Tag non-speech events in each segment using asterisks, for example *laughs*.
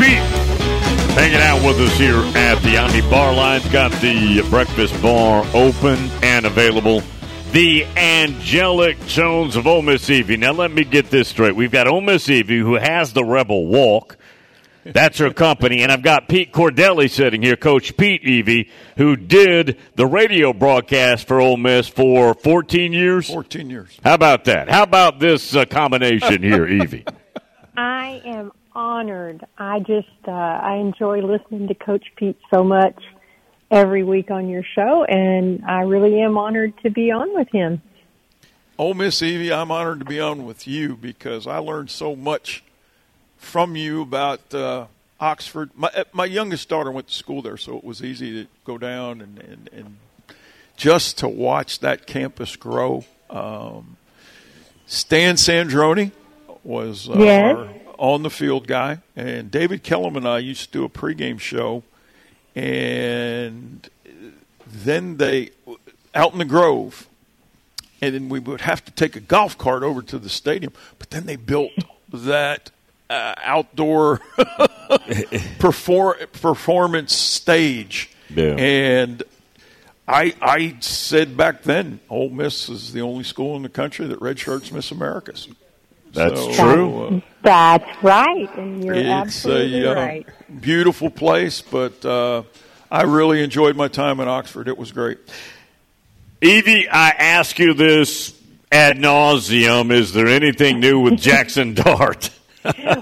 Coach Pete hanging out with us here at the Omni Bar Lines. Got the breakfast bar open and available. The angelic tones of Ole Miss Evie. Now, let me get this straight. We've got Ole Miss Evie, who has the Rebel Walk. That's her company. And I've got Pete Cordelli sitting here, Coach Pete Evie, who did the radio broadcast for Ole Miss for 14 years. 14 years. How about that? How about this uh, combination here, Evie? *laughs* I am honored. I just uh, I enjoy listening to Coach Pete so much every week on your show, and I really am honored to be on with him. Ole Miss Evie, I'm honored to be on with you because I learned so much from you about uh, Oxford. My uh, my youngest daughter went to school there, so it was easy to go down and and, and just to watch that campus grow. Um, Stan Sandroni was uh, yes. our on the field guy, and David Kellum and I used to do a pregame show, and then they out in the Grove, and then we would have to take a golf cart over to the stadium. But then they built that uh, outdoor *laughs* perform, performance stage, Yeah. and I I said back then, Ole Miss is the only school in the country that redshirts Miss Americas. That's So, true. uh, That's right, and you're it's absolutely a uh, right. beautiful place, but uh, I really enjoyed my time in Oxford. It was great. Evie, I ask you this ad nauseum. Is there anything new with Jackson *laughs* Dart?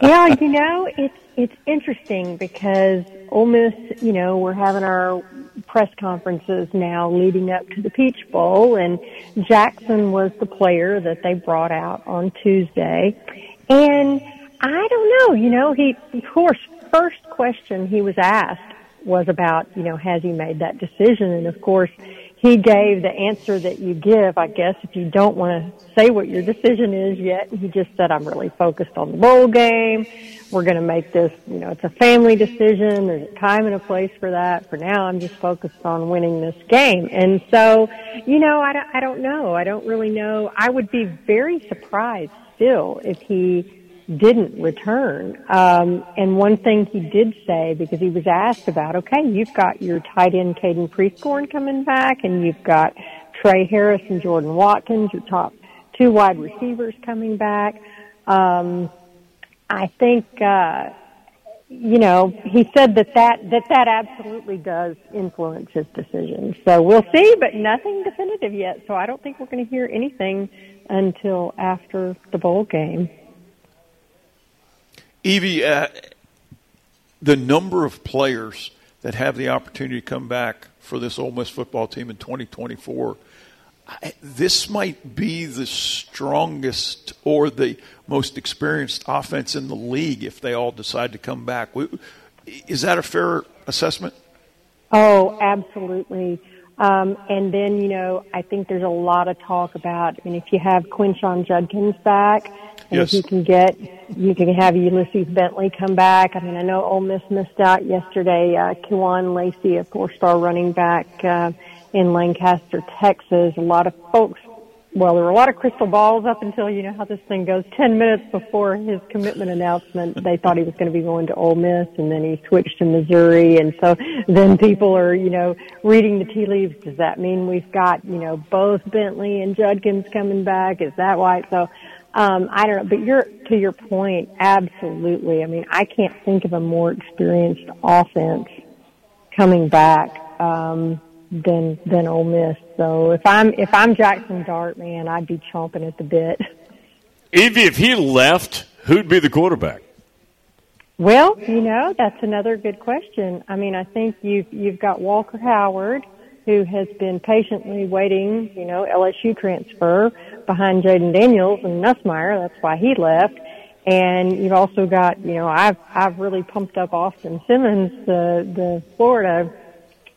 well, you know, it's it's interesting because Ole Miss, you know, we're having our press conferences now leading up to the Peach Bowl, and Jackson was the player that they brought out on Tuesday, and I don't know, you know, he of course first question he was asked was about, you know, has he made that decision, and of course he gave the answer that you give, I guess, if you don't want to say what your decision is yet. He just said, I'm really focused on the bowl game. We're going to make this, you know, it's a family decision. There's a time and a place for that. For now, I'm just focused on winning this game. And so, you know, I don't, I don't know. I don't really know. I would be very surprised still if he didn't return. Um, and one thing he did say, because he was asked about, okay, you've got your tight end Caden Prieskorn coming back, and you've got Tre Harris and Jordan Watkins, your top two wide receivers coming back. Um, I think, uh, you know, he said that that, that that absolutely does influence his decision. So we'll see, but nothing definitive yet. So I don't think we're going to hear anything until after the bowl game. Evie, uh, the number of players that have the opportunity to come back for this Ole Miss football team in 2024, I, this might be the strongest or the most experienced offense in the league if they all decide to come back. Is that a fair assessment? Oh, absolutely. Um, and then, you know, I think there's a lot of talk about, I mean, if you have Quinshon Judkins back, and Yes. if you can get, you can have Ulysses Bentley come back. I mean, I know Ole Miss missed out yesterday. Uh, Kewan Lacy, a four-star running back, uh, in Lancaster, Texas. A lot of folks, well, there were a lot of crystal balls up until, you know how this thing goes. Ten minutes before his commitment announcement, they thought he was going to be going to Ole Miss, and then he switched to Missouri. And so then people are, you know, reading the tea leaves. Does that mean we've got, you know, both Bentley and Judkins coming back? Is that why? So, um, I don't know, but you're, to your point, absolutely. I mean, I can't think of a more experienced offense coming back, um, than, than Ole Miss. So if I'm, if I'm Jackson Dart, man, I'd be chomping at the bit. Evie, if he left, who'd be the quarterback? Well, you know, that's another good question. I mean, I think you've you've got Walker Howard, who has been patiently waiting, you know, LSU transfer behind Jayden Daniels and Nussmeier. That's why he left. And you've also got, you know, I've I've really pumped up Austin Simmons, the the Florida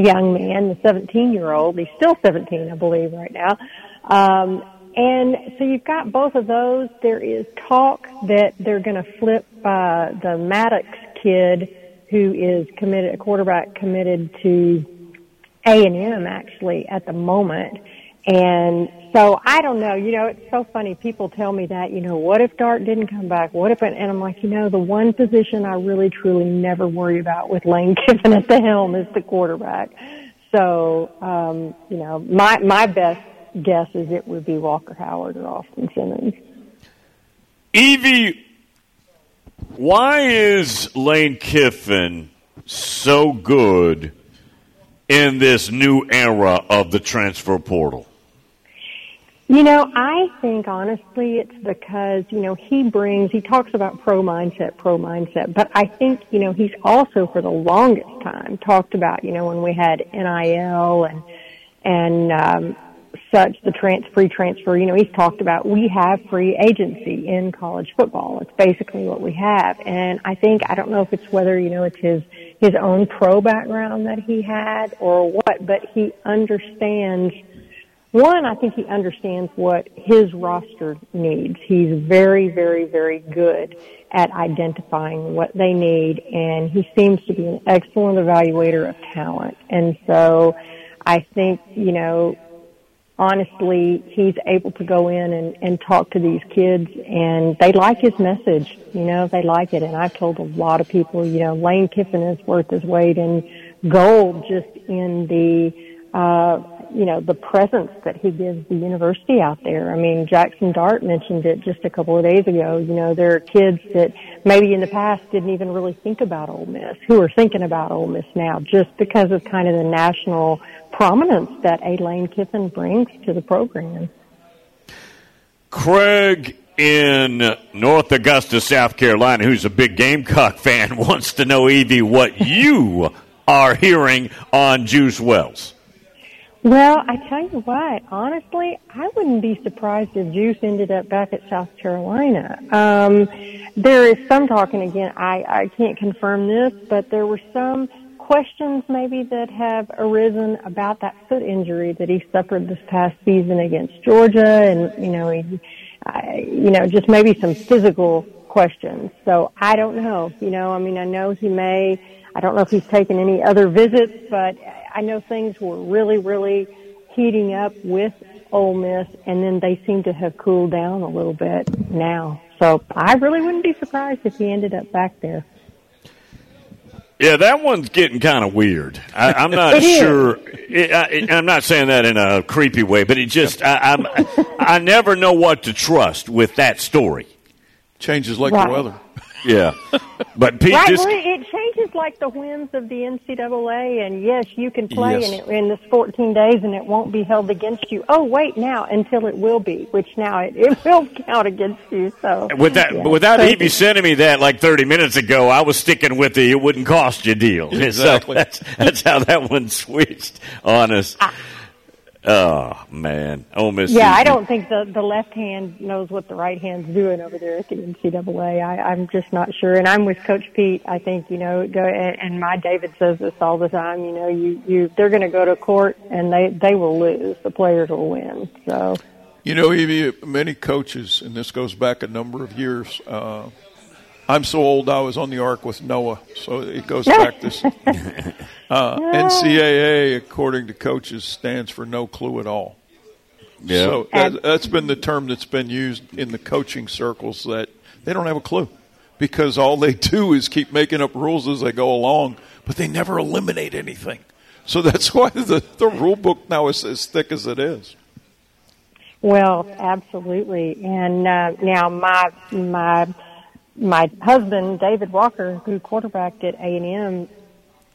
young man, the 17 year old. He's still 17, I believe, right now. Um, and so you've got both of those. There is talk that they're going to flip uh, the Maddox kid, who is committed, a quarterback committed to A and M actually at the moment. And so I don't know, you know, it's so funny. People tell me that, you know, what if Dart didn't come back? What if, and I'm like, you know, the one position I really truly never worry about with Lane *laughs* Kiffin at the helm is the quarterback. So, um, you know, my, my best guess is it would be Walker Howard or Austin Simmons. Evie, why is Lane Kiffin so good in this new era of the transfer portal? You know, I think honestly it's because, you know, he brings, he talks about pro mindset, pro mindset, but I think, you know, he's also for the longest time talked about, you know, when we had NIL and, and, um, such, the trans, free transfer, you know, he's talked about we have free agency in college football. It's basically what we have. And I think, I don't know if it's whether, you know, it's his, his own pro background that he had or what, but he understands one, I think he understands what his roster needs. He's very, very, very good at identifying what they need, and he seems to be an excellent evaluator of talent. And so I think, you know, honestly, he's able to go in and, and talk to these kids and they like his message. You know, they like it. And I've told a lot of people, you know, Lane Kiffin is worth his weight in gold just in the, uh, you know, the presence that he gives the university out there. I mean, Jackson Dart mentioned it just a couple of days ago. You know, there are kids that maybe in the past didn't even really think about Ole Miss who are thinking about Ole Miss now just because of kind of the national prominence that Lane Kiffin brings to the program. Craig in North Augusta, South Carolina, who's a big Gamecock fan, *laughs* wants to know, Evie, what you are hearing on Juice Wells. Well, I tell you what, honestly, I wouldn't be surprised if Juice ended up back at South Carolina. Um, there is some talking again. I, I can't confirm this, but there were some questions maybe that have arisen about that foot injury that he suffered this past season against Georgia, and you know, he, I, you know, just maybe some physical questions. So I don't know. You know, I mean, I know he may. I don't know if he's taken any other visits, but I know things were really, really heating up with Ole Miss, and then they seem to have cooled down a little bit now. So I really wouldn't be surprised if he ended up back there. Yeah, that one's getting kind of weird. I, am not *laughs* sure. It, I, am not saying that in a creepy way, but it just I, I'm I never know what to trust with that story. Changes like right. the weather. Yeah, but Pete, right, well, it changes like the winds of the NCAA, and yes, you can play yes. in it in this 14 days, and it won't be held against you. Oh, wait, now until it will be, which now it, it *laughs* will count against you. So with that, yeah. without so, Evie sending me that like 30 minutes ago, I was sticking with the it wouldn't cost you deal. *laughs* Exactly. So that's that's how that one switched on us. I, Oh man, Ole Miss. Yeah, I don't think the the left hand knows what the right hand's doing over there at the NCAA. I, I'm just not sure, and I'm with Coach Pete. I think you know, go and, and my David says this all the time. You know, you you they're going to go to court and they they will lose. The players will win. So. You know, Evie, many coaches, and this goes back a number of years. Uh, I'm so old. I was on the ark with Noah, so it goes back to *laughs* uh, NCAA. According to coaches, stands for no clue at all. Yeah. So that, that's been the term that's been used in the coaching circles that they don't have a clue because all they do is keep making up rules as they go along, but they never eliminate anything. So that's *laughs* why the, the rule book now is as thick as it is. Well, absolutely. And uh, now my my my husband, David Walker, who quarterbacked at A&M,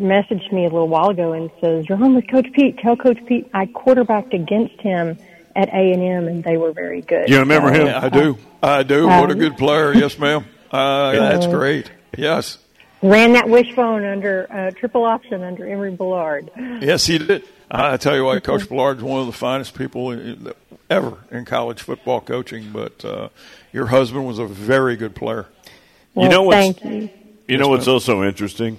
messaged me a little while ago and says, you're home with Coach Pete. Tell Coach Pete I quarterbacked against him at A&M and they were very good. You remember so, him? Yeah, I do. I do. Um, what a um, good player. Yes, ma'am. Uh, that's great. Yes. Ran that wishbone under uh, triple option under Emory Bellard. Yes, he did. I tell you what, Coach is one of the finest people ever in college football coaching. But uh, your husband was a very good player. Well, you know what's, you. you know what's also interesting?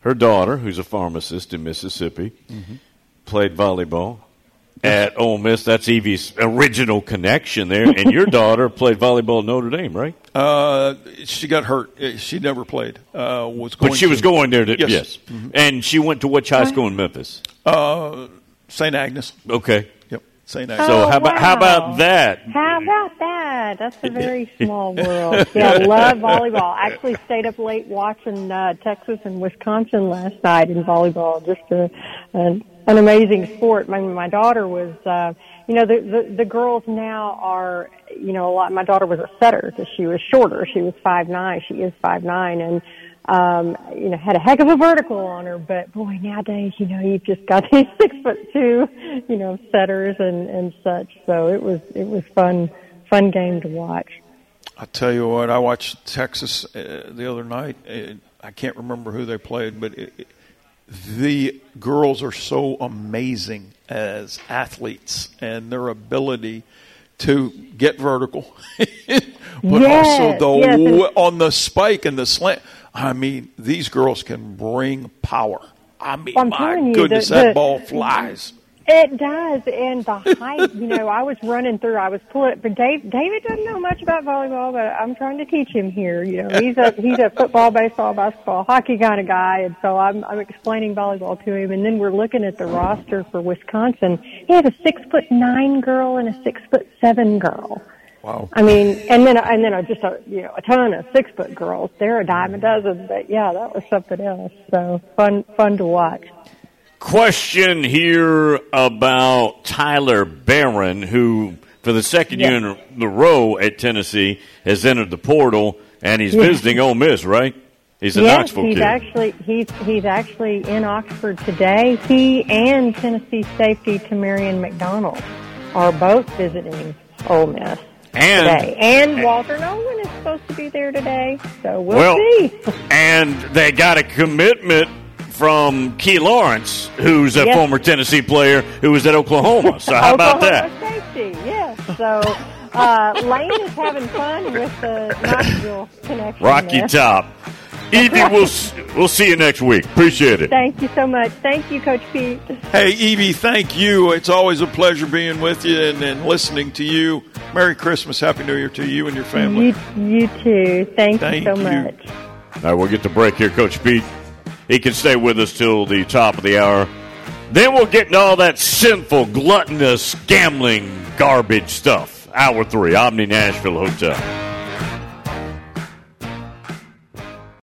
Her daughter, who's a pharmacist in Mississippi, mm-hmm. played volleyball at Ole Miss. That's Evie's original connection there. And your *laughs* daughter played volleyball at Notre Dame, right? Uh, she got hurt. Uh, she never played. Uh, was but she to, was going there. To, yes, yes. Mm-hmm. and she went to which high school in Memphis? Uh, St. Agnes. Okay. Yep. St. Oh, So how about how about that? How about that? That's a very *laughs* small world. Yeah, love volleyball. Actually, stayed up late watching uh, Texas and Wisconsin last night in volleyball. Just a, an, an amazing sport. My my daughter was, uh, you know, the, the the girls now are, you know, a lot. My daughter was a setter because she was shorter. She was five nine. She is five nine, and um, you know, had a heck of a vertical on her, but boy, nowadays, you know, you've just got *laughs* these six foot two, you know, setters and, and such. So it was, it was fun, fun game to watch. I tell you what, I watched Texas uh, the other night. Uh, I can't remember who they played, but it, it, the girls are so amazing as athletes and their ability to get vertical, *laughs* but Yes, also the yes, w- on the spike and the slant. I mean, these girls can bring power. I mean, I'm my telling you, the- that the- ball flies. It does, and the *laughs* height. you know, I was running through. I was pulling, but Dave, David doesn't know much about volleyball, but I'm trying to teach him here. You know, he's a he's a football, baseball, basketball, hockey kind of guy, and so I'm I'm explaining volleyball to him. And then we're looking at the roster for Wisconsin. He has a six foot nine girl and a six foot seven girl. Wow. I mean, and then and then just a you know a ton of six foot girls. They're a dime a mm. dozen, but yeah, that was something else. So fun fun to watch. Question here about Tyler Baron, who for the second Yeah. year in a row at Tennessee has entered the portal, and he's Yeah. visiting Ole Miss, right? He's a yes, Knoxville he's kid. actually he's he's actually in Oxford today. He and Tennessee safety Tamarion McDonald are both visiting Ole Miss and today. And Walter Nolan is supposed to be there today, so we'll, Well, see. and they got a commitment from Key Lawrence, who's a Yes. former Tennessee player who was at Oklahoma. So how about that? Oklahoma Safety, yes. So uh, Lane is having fun with the Knoxville connection. Rocky there. Top. Evie, we'll we'll see you next week. Appreciate it. Thank you so much. Thank you, Coach Pete. Hey, Evie, thank you. It's always a pleasure being with you and, and listening to you. Merry Christmas, Happy New Year to you and your family. You, you too. Thank, Thank you so you. much. All right, we'll get to break here, Coach Pete. He can stay with us till the top of the hour. Then we'll get into all that sinful, gluttonous, gambling, garbage stuff. Hour three, Omni Nashville Hotel.